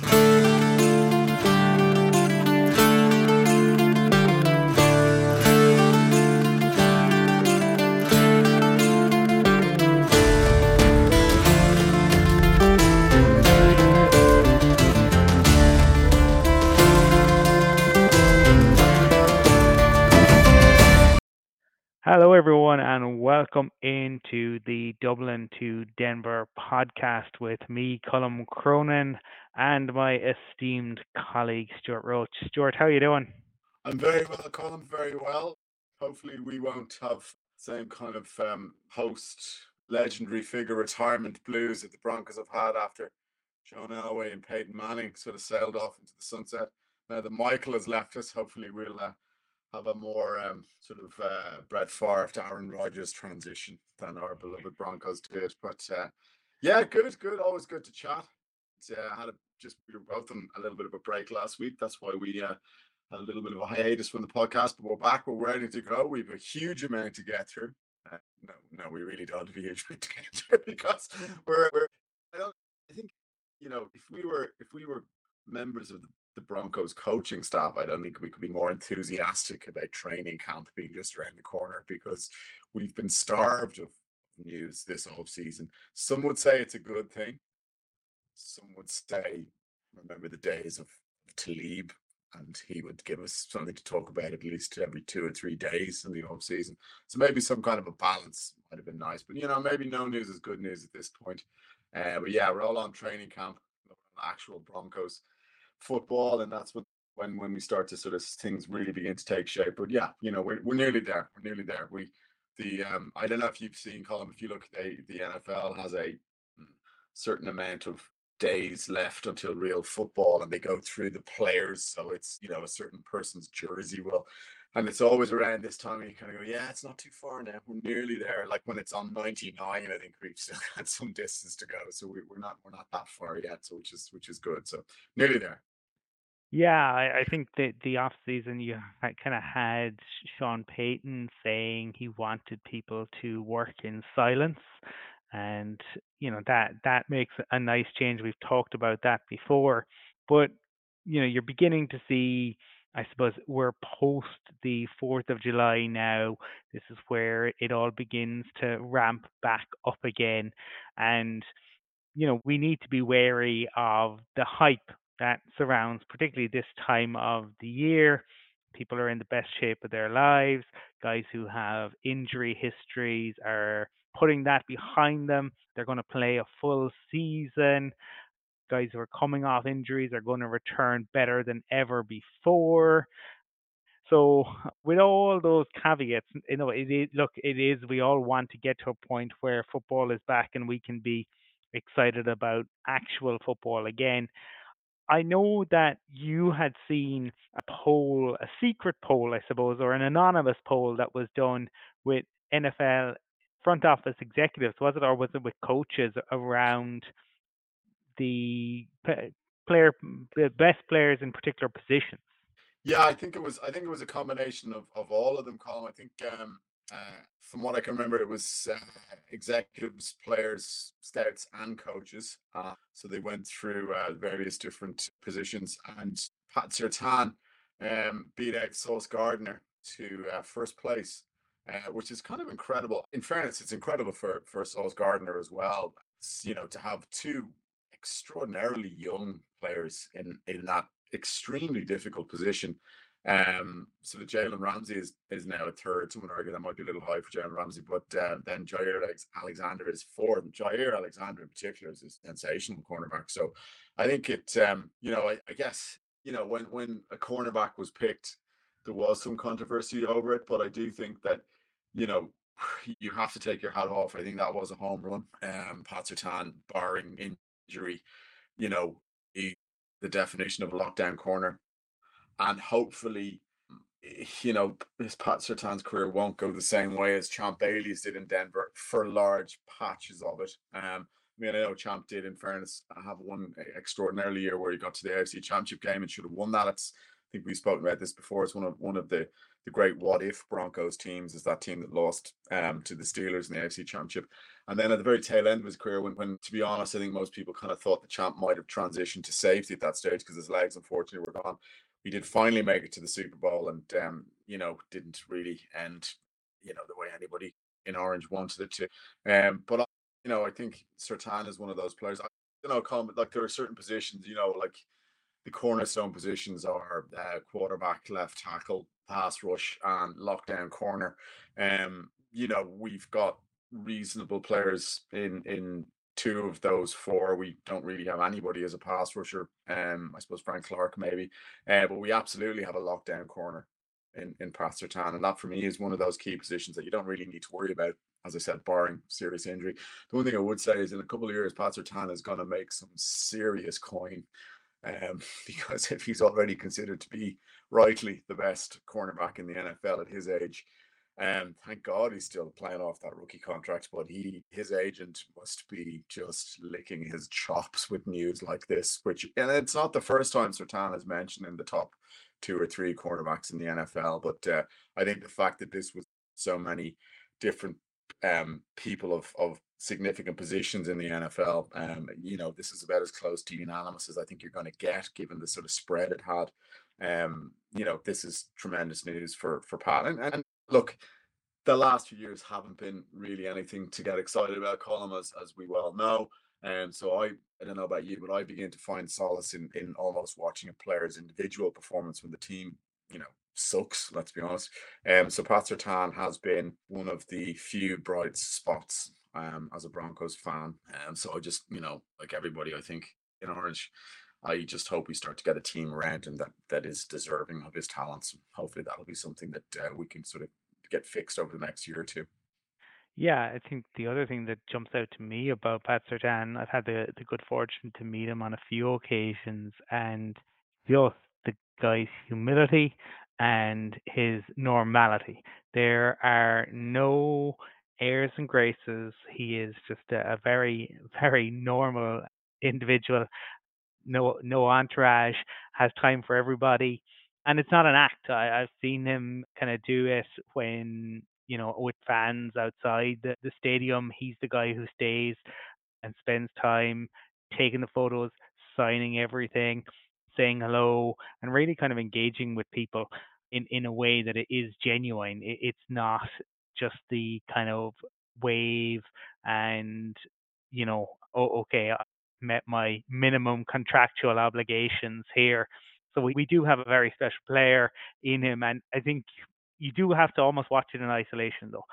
Thank you. Hello, everyone, and welcome into the Dublin to Denver podcast with me, Colum Cronin, and my esteemed colleague, Stewart Roach. Stewart, how are you doing? I'm very well, Colum, very well. Hopefully, we won't have same kind of um, post legendary figure retirement blues that the Broncos have had after John Elway and Peyton Manning sort of sailed off into the sunset. Now that Michael has left us, hopefully, we'll. Uh, have a more um, sort of uh, Brett Favre to Aaron Rodgers transition than our beloved Broncos did. But uh, yeah, good, good. Always good to chat. Uh, had a, just we were both on a little bit of a break last week. That's why we uh, had a little bit of a hiatus from the podcast, but we're back. We're ready to go. We have a huge amount to get through. Uh, no, no, we really don't have a huge amount to get through because we're, we're I don't. I think you know if we were if we were members of the the Broncos coaching staff, I don't think we could be more enthusiastic about training camp being just around the corner because we've been starved of news this off season. Some would say it's a good thing. Some would say, remember the days of Talib, and he would give us something to talk about at least every two or three days in the off season. So maybe some kind of a balance might have been nice. But you know, maybe no news is good news at this point. Uh, but yeah, we're all on training camp, actual Broncos football, and that's what when when we start to sort of things really begin to take shape. But yeah, you know, we're we're nearly there. We're nearly there. We the um I don't know if you've seen Colum. If you look, they the NFL has a certain amount of days left until real football and they go through the players so it's you know a certain person's jersey will and it's always around this time you kind of go yeah it's not too far now we're nearly there like when it's on 99 i think we've still got some distance to go so we, we're not we're not that far yet so which is which is good so nearly there yeah, I, I think that the off season you kind of had Sean Payton saying he wanted people to work in silence, and you know that that makes a nice change. We've talked about that before, but you know you're beginning to see. I suppose we're post the 4th of July now. This is where it all begins to ramp back up again. And, you know, we need to be wary of the hype that surrounds particularly this time of the year. People are in the best shape of their lives. Guys who have injury histories are putting that behind them. They're going to play a full season. Guys who are coming off injuries are going to return better than ever before. So, with all those caveats, you know, it is, look, it is, we all want to get to a point where football is back and we can be excited about actual football again. I know that you had seen a poll, a secret poll, I suppose, or an anonymous poll that was done with NFL front office executives, was it, or was it with coaches around the player, the best players in particular positions? Yeah, I think it was. I think it was a combination of, of all of them. Colin. I think um, uh, from what I can remember, it was uh, executives, players, scouts, and coaches. Uh, so they went through uh, various different positions, and Pat Surtain um, beat out Sauce Gardner to uh, first place, uh, which is kind of incredible. In fairness, it's incredible for for Sauce Gardner as well. It's, you know, to have two extraordinarily young players in in that extremely difficult position. Um, so the Jalen Ramsey is is now a third. Someone argue that might be a little high for Jalen Ramsey, but uh, then Jaire Alexander is fourth. And Jaire Alexander in particular is a sensational cornerback. So I think it, um, you know, I, I guess you know when when a cornerback was picked, there was some controversy over it, but I do think that you know you have to take your hat off. I think that was a home run. Um, Pat Surtain, barring injury, you know, he, the definition of a lockdown corner and hopefully, you know, his Pat Surtain's career won't go the same way as Champ Bailey's did in Denver for large patches of it. Um, I mean, I know Champ did, in fairness, have one extraordinarily year where he got to the AFC Championship game and should have won that. It's, I think we've spoken about this before. It's one of one of the the great what if Broncos teams is that team that lost um, to the Steelers in the AFC Championship. And then at the very tail end of his career, when, when to be honest, I think most people kind of thought the champ might have transitioned to safety at that stage because his legs unfortunately were gone we did finally make it to the Super Bowl, and um, you know, didn't really end, you know, the way anybody in Orange wanted it to. Um, but you know, I think Surtain is one of those players. I, you know, comment like there are certain positions, you know, like the cornerstone positions are uh, quarterback, left tackle, pass rush, and lockdown corner. Um, you know, we've got reasonable players in in two of those four, we don't really have anybody as a pass rusher. Um, I suppose Frank Clark maybe, uh, but we absolutely have a lockdown corner in in Pat Surtain, and that for me is one of those key positions that you don't really need to worry about. As I said, barring serious injury. The one thing I would say is in a couple of years, Pat Surtain is going to make some serious coin. Um, because if he's already considered to be rightly the best cornerback in the NFL at his age, and thank God he's still playing off that rookie contract, but he his agent must be just licking his chops with news like this. Which and it's not the first time Surtain has mentioned in the top two or three cornerbacks in the NFL. But uh, I think the fact that this was so many different um, people of of significant positions in the NFL, um, you know, this is about as close to unanimous as I think you're going to get, given the sort of spread it had. Um, you know, this is tremendous news for for Pat, and, and look, the last few years haven't been really anything to get excited about, Colin, as, as we well know. And so I, I don't know about you, but I begin to find solace in, in almost watching a player's individual performance when the team, you know, sucks, let's be honest. Um, so Pat Surtain has been one of the few bright spots um, as a Broncos fan. And um, so I just, you know, like everybody, I think in Orange, I just hope we start to get a team around him that that is deserving of his talents. Hopefully, that'll be something that uh, we can sort of get fixed over the next year or two. Yeah, I think the other thing that jumps out to me about Pat Surtain, I've had the, the good fortune to meet him on a few occasions, and just the guy's humility and his normality. There are no airs and graces. He is just a, a very, very normal individual no no entourage, has time for everybody, and it's not an act. I, I've seen him kind of do it when you know with fans outside the, the stadium. He's the guy who stays and spends time taking the photos, signing everything, saying hello, and really kind of engaging with people in in a way that it is genuine. It, it's not just the kind of wave and you know oh okay met my minimum contractual obligations here. So we, we do have a very special player in him, and I think you do have to almost watch it in isolation though.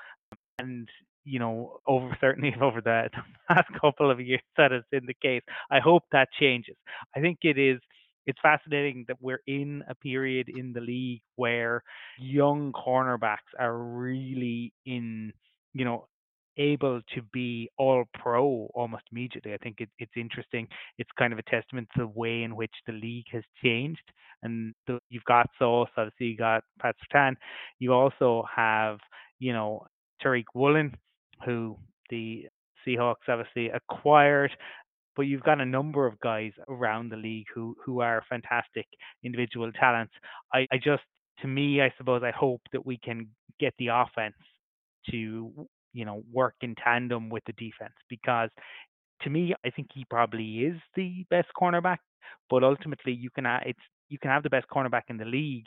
And you know, over certainly over the, the couple of years that has been the case. I hope that changes. I think it is it's fascinating that we're in a period in the league where young cornerbacks are really in, you know, able to be all pro almost immediately. I think it, it's interesting. It's kind of a testament to the way in which the league has changed. And the, you've got Sauce, obviously, you got Pat Surtain. You also have, you know, Tariq Woolen, who the Seahawks obviously acquired. But you've got a number of guys around the league who who are fantastic individual talents. I, I just, to me, I suppose I hope that we can get the offense to you know, work in tandem with the defense because to me, I think he probably is the best cornerback. But ultimately, you can it's you can have the best cornerback in the league,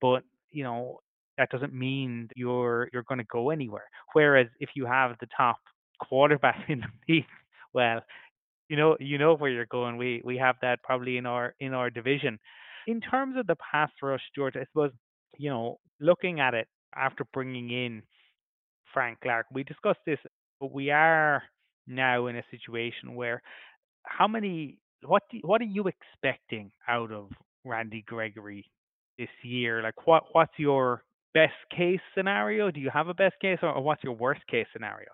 but you know that doesn't mean you're you're going to go anywhere. Whereas if you have the top quarterback in the league, well, You know, you know where you're going. We we have that probably in our in our division. In terms of the pass rush, George, I suppose you know looking at it after bringing in Frank Clark, we discussed this, but we are now in a situation where how many what do, what are you expecting out of Randy Gregory this year? Like what what's your best case scenario? Do you have a best case or, or what's your worst case scenario?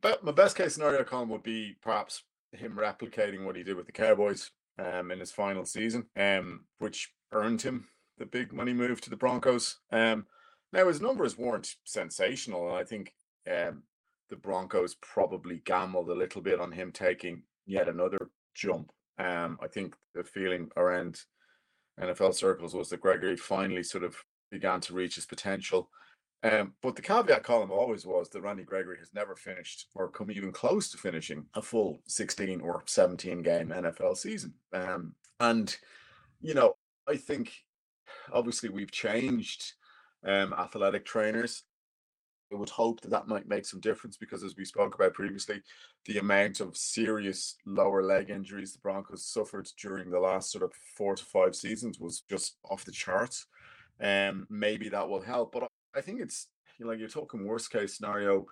But my best case scenario, Colin, would be perhaps him replicating what he did with the Cowboys um, in his final season, um, which earned him the big money move to the Broncos. Um, now his numbers weren't sensational, and I think um, the Broncos probably gambled a little bit on him taking yet another jump. Um, I think the feeling around NFL circles was that Gregory finally sort of began to reach his potential. Um, but the caveat Colum always was that Randy Gregory has never finished or come even close to finishing a full 16 or 17 game NFL season. Um, and, you know, I think obviously we've changed um, athletic trainers. I would hope that that might make some difference because, as we spoke about previously, the amount of serious lower leg injuries the Broncos suffered during the last sort of four to five seasons was just off the charts. Um, maybe that will help, but I think it's you know, like you're talking worst case scenario.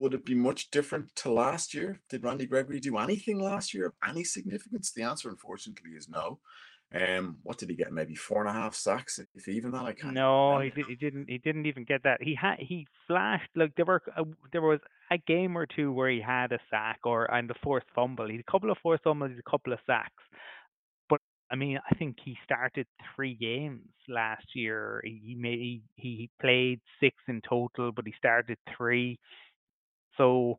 Would it be much different to last year? Did Randy Gregory do anything last year of any significance? The answer, unfortunately, is no. Um, what did he get? Maybe four and a half sacks, if even that. I can't. No, he, did, he didn't. He didn't even get that. He had he flashed like there were uh, there was a game or two where he had a sack or and the forced fumble. He had a couple of forced fumbles, a couple of sacks. But I mean, I think he started three games last year. He made he, he played six in total, but he started three. So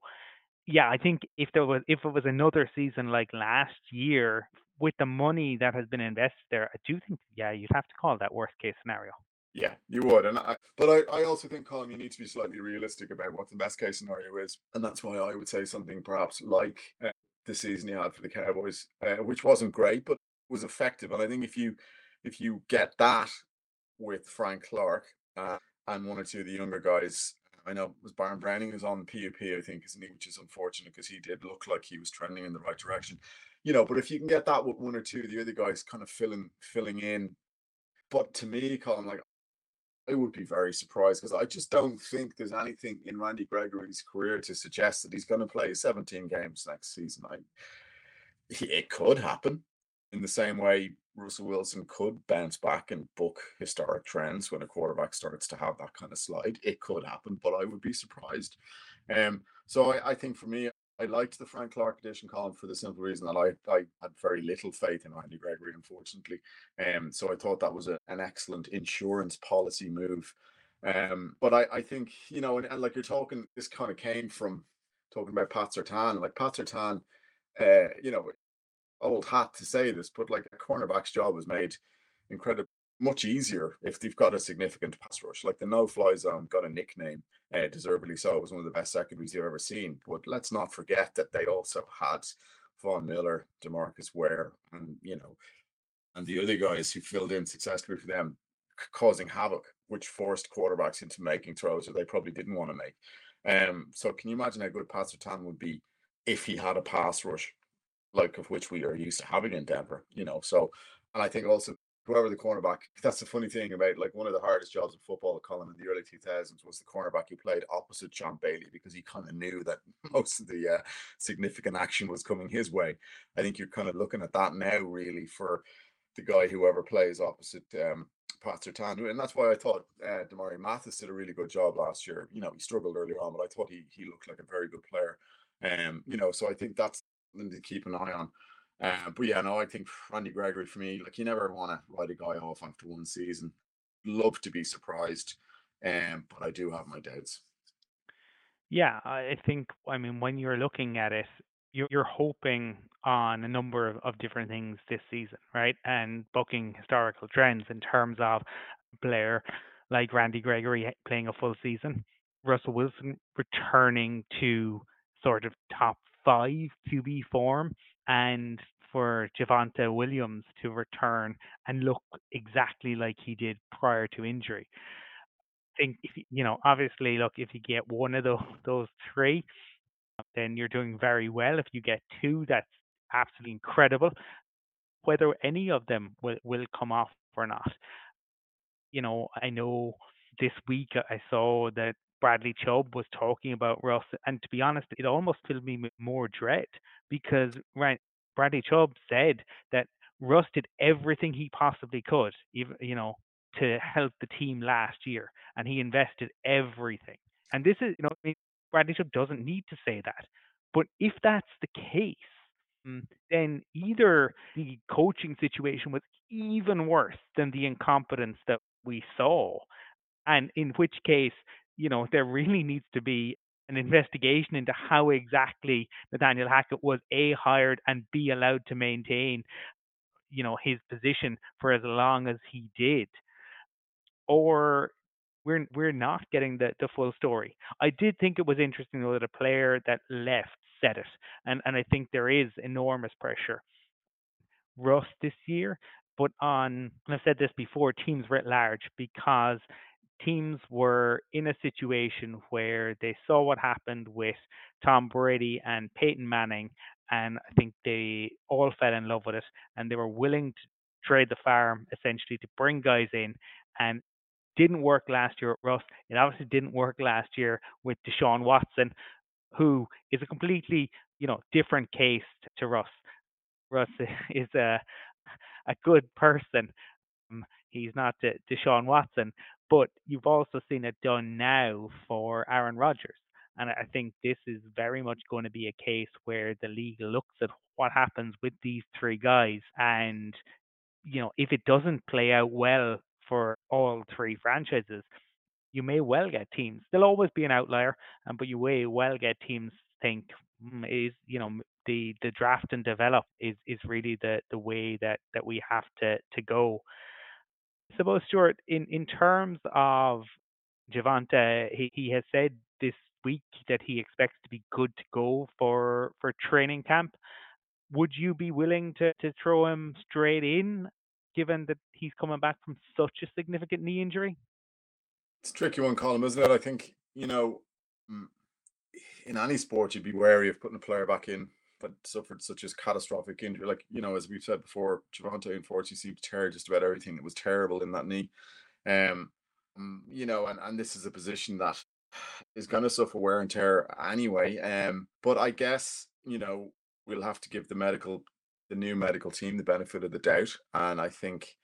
yeah, I think if there was if it was another season like last year, with the money that has been invested there, I do think, yeah, you'd have to call that worst case scenario. Yeah, you would, and I, but I, I also think, Colin, you need to be slightly realistic about what the best case scenario is, and that's why I would say something perhaps like uh, the season he had for the Cowboys, uh, which wasn't great, but was effective. And I think if you if you get that with Frank Clark uh, and one or two of the younger guys, I know it was Baron Browning is on PUP, I think, isn't he? Which is unfortunate because he did look like he was trending in the right direction you know, but if you can get that with one or two of the other guys kind of filling filling in, but to me, Colin, like I would be very surprised because I just don't think there's anything in Randy Gregory's career to suggest that he's going to play 17 games next season. I, it could happen in the same way Russell Wilson could bounce back and book historic trends when a quarterback starts to have that kind of slide. It could happen, but I would be surprised. Um, so I, I think for me, I liked the Frank Clark edition Colum for the simple reason that I, I had very little faith in Andy Gregory, unfortunately. Um, so I thought that was a, an excellent insurance policy move. Um, but I, I think, you know, and, and like you're talking, this kind of came from talking about Pat Surtain. Like Pat Surtain, uh, you know, old hat to say this, but like a cornerback's job was made incredibly much easier if they've got a significant pass rush. Like the no fly zone got a nickname, uh, deservedly so. It was one of the best secondaries you've ever seen. But let's not forget that they also had Von Miller, Demarcus Ware, and you know, and the other guys who filled in successfully for them, causing havoc, which forced quarterbacks into making throws that they probably didn't want to make. Um, so can you imagine how good Pat Surtain would be if he had a pass rush like of which we are used to having in Denver? You know, so and I think also whoever the cornerback. That's the funny thing about like one of the hardest jobs in football, Colin, in the early 2000s was the cornerback who played opposite John Bailey because he kind of knew that most of the uh, significant action was coming his way. I think you're kind of looking at that now, really, for the guy whoever plays opposite um, Pat Surtain. And that's why I thought uh, Damarri Mathis did a really good job last year. You know, he struggled earlier on, but I thought he, he looked like a very good player. Um, you know, so I think that's to keep an eye on. Uh, but yeah, no, I think Randy Gregory for me, like you never want to write a guy off after one season. Love to be surprised, um, but I do have my doubts. Yeah, I think I mean when you're looking at it, you're you're hoping on a number of, of different things this season, right? And booking historical trends in terms of Blair, like Randy Gregory playing a full season, Russell Wilson returning to sort of top five QB form and for Javonte Williams to return and look exactly like he did prior to injury. I think if you know, obviously, look if you get one of those those three, then you're doing very well. If you get two, that's absolutely incredible. Whether any of them will, will come off or not. You know, I know this week I saw that Bradley Chubb was talking about Russ, and to be honest, it almost filled me with more dread because right, Bradley Chubb said that Russ did everything he possibly could, even you know, to help the team last year, and he invested everything. And this is, you know, I mean, Bradley Chubb doesn't need to say that, but if that's the case, mm, then either the coaching situation was even worse than the incompetence that we saw, and in which case, you know, there really needs to be an investigation into how exactly Nathaniel Hackett was a hired and b allowed to maintain you know his position for as long as he did or we're we're not getting the, the full story. I did think it was interesting though that a player that left said it, and and I think there is enormous pressure. Russ this year, but on and I've said this before, teams writ large because teams were in a situation where they saw what happened with Tom Brady and Peyton Manning, and I think they all fell in love with it, and they were willing to trade the farm essentially to bring guys in. And didn't work last year at Russ. It obviously didn't work last year with Deshaun Watson, who is a completely you know different case to Russ. Russ is a a good person. Um, he's not Deshaun Watson, but you've also seen it done now for Aaron Rodgers. And I think this is very much going to be a case where the league looks at what happens with these three guys. And, you know, if it doesn't play out well for all three franchises, you may well get teams. There'll always be an outlier, um, but you may well get teams think mm, is, you know, the, the draft and develop is, is really the, the way that, that we have to, to go. Suppose Stewart, in, in terms of Javonte, he, he has said this week that he expects to be good to go for for training camp. Would you be willing to, to throw him straight in, given that he's coming back from such a significant knee injury? It's a tricky one, Colin, isn't it? I think, you know, mm, in any sport, you'd be wary of putting a player back in that suffered such as catastrophic injury. Like, you know, as we've said before, Javonte unfortunately seemed to tear just about everything that was terrible in that knee. Um, mm, you know, and, and this is a position that is going to suffer wear and tear anyway. Um, but I guess you know we'll have to give the medical, the new medical team, the benefit of the doubt. And I think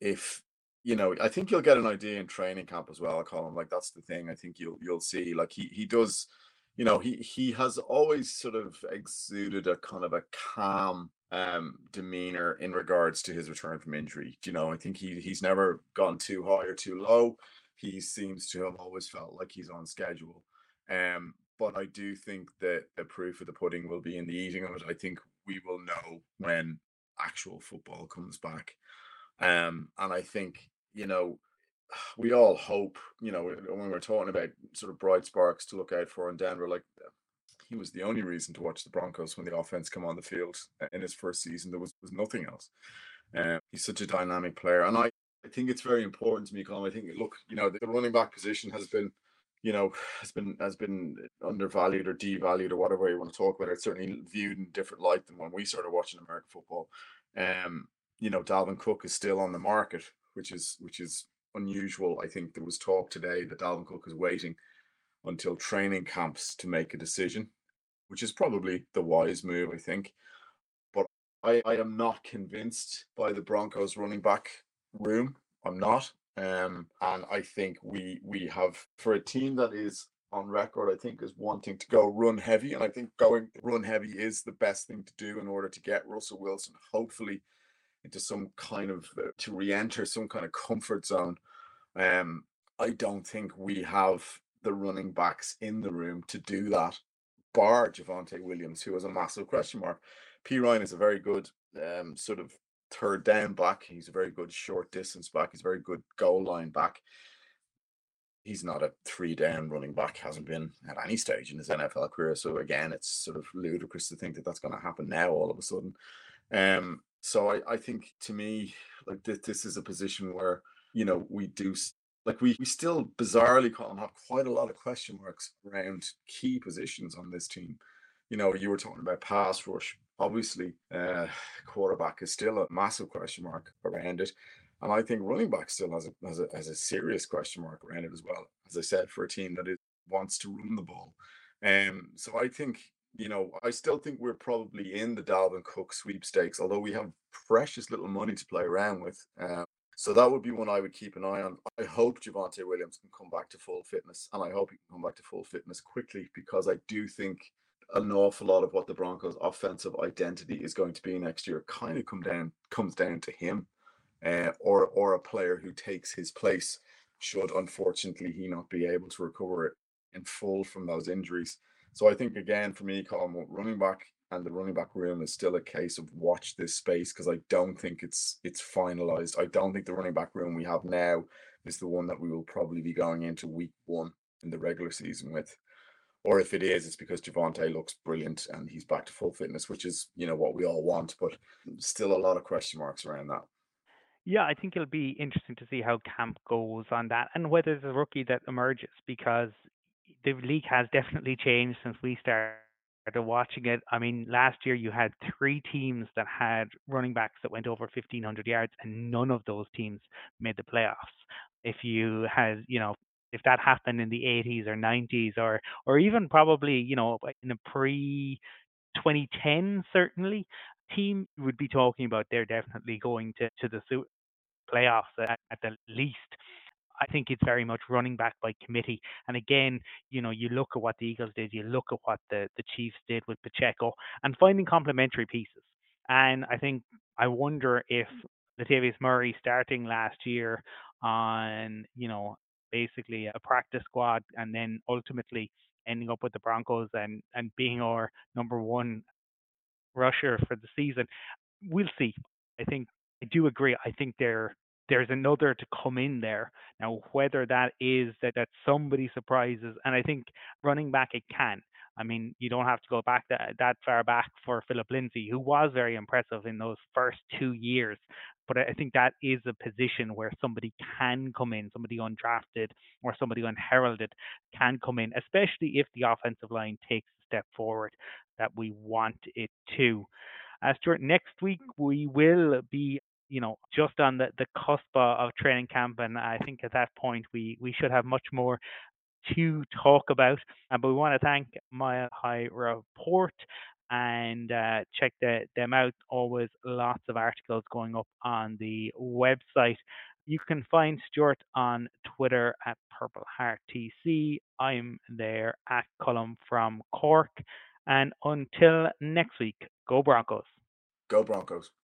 if you know, I think you'll get an idea in training camp as well, Colin. Like that's the thing. I think you'll you'll see. Like he he does, you know, he he has always sort of exuded a kind of a calm um demeanor in regards to his return from injury. You know, I think he he's never gone too high or too low he seems to have always felt like he's on schedule. Um, but I do think that the proof of the pudding will be in the eating of it. I think we will know when actual football comes back. Um, and I think, you know, we all hope, you know, when we're talking about sort of bright sparks to look out for in Denver, like he was the only reason to watch the Broncos when the offense come on the field in his first season. There was, was nothing else. Um, he's such a dynamic player, and I I think it's very important to me, Colin. I think look, you know, the running back position has been, you know, has been has been undervalued or devalued or whatever you want to talk about. It's certainly viewed in different light than when we started watching American football. Um, you know, Dalvin Cook is still on the market, which is which is unusual. I think there was talk today that Dalvin Cook is waiting until training camps to make a decision, which is probably the wise move, I think. But I, I am not convinced by the Broncos running back room. I'm not. Um, and I think we we have for a team that is on record, I think, is wanting to go run heavy. And I think going run heavy is the best thing to do in order to get Russell Wilson, hopefully, into some kind of uh, to re-enter some kind of comfort zone. Um, I don't think we have the running backs in the room to do that, bar Javonte Williams, who is a massive question mark. P Ryan is a very good um, sort of third down back. He's a very good short distance back. He's a very good goal line back. He's not a three down running back, hasn't been at any stage in his NFL career. So again, it's sort of ludicrous to think that that's going to happen now all of a sudden. Um, so I, I think to me, like this, this is a position where you know we do like we, we still bizarrely Colin have quite a lot of question marks around key positions on this team. You know, you were talking about pass rush. Obviously, uh, quarterback is still a massive question mark around it. And I think running back still has a, has a has a serious question mark around it as well. As I said, for a team that is, wants to run the ball. Um, so I think you know, I still think we're probably in the Dalvin Cook sweepstakes, although we have precious little money to play around with. Um, so that would be one I would keep an eye on. I hope Javonte Williams can come back to full fitness, and I hope he can come back to full fitness quickly because I do think an awful lot of what the Broncos' offensive identity is going to be next year kind of come down comes down to him, uh, or or a player who takes his place. Should unfortunately he not be able to recover it in full from those injuries. So I think again for me, Colin, running back and the running back room is still a case of watch this space because I don't think it's it's finalized. I don't think the running back room we have now is the one that we will probably be going into week one in the regular season with. Or if it is, it's because Javonte looks brilliant and he's back to full fitness, which is, you know, what we all want, but still a lot of question marks around that. Yeah, I think it'll be interesting to see how camp goes on that and whether there's a rookie that emerges because the league has definitely changed since we started watching it. I mean, last year you had three teams that had running backs that went over 1500 yards, and none of those teams made the playoffs. If you had, you know, if that happened in the 80s or 90s, or or even probably, you know, in a pre 2010 certainly team would be talking about they're definitely going to to the playoffs at, at the least. I think it's very much running back by committee. And again, you know, you look at what the Eagles did, you look at what the, the Chiefs did with Pacheco and finding complementary pieces. And I think I wonder if mm. Latavius Murray starting last year on, you know, basically a practice squad and then ultimately ending up with the Broncos and, and being our number one rusher for the season. We'll see. I think I do agree. I think they're there's another to come in there. Now, whether that is that, that somebody surprises, and I think running back it can. I mean, you don't have to go back that, that far back for Phillip Lindsay, who was very impressive in those first two years. But I think that is a position where somebody can come in, somebody undrafted or somebody unheralded can come in, especially if the offensive line takes a step forward that we want it to. Uh, Stewart, next week we will be you know, just on the, the cusp of training camp. And I think at that point, we, we should have much more to talk about. Uh, but we want to thank Mile High Report and uh, check the, them out. Always lots of articles going up on the website. You can find Stewart on Twitter at Purple Heart TC. I'm there at Colum from Cork. And until next week, go Broncos. Go Broncos.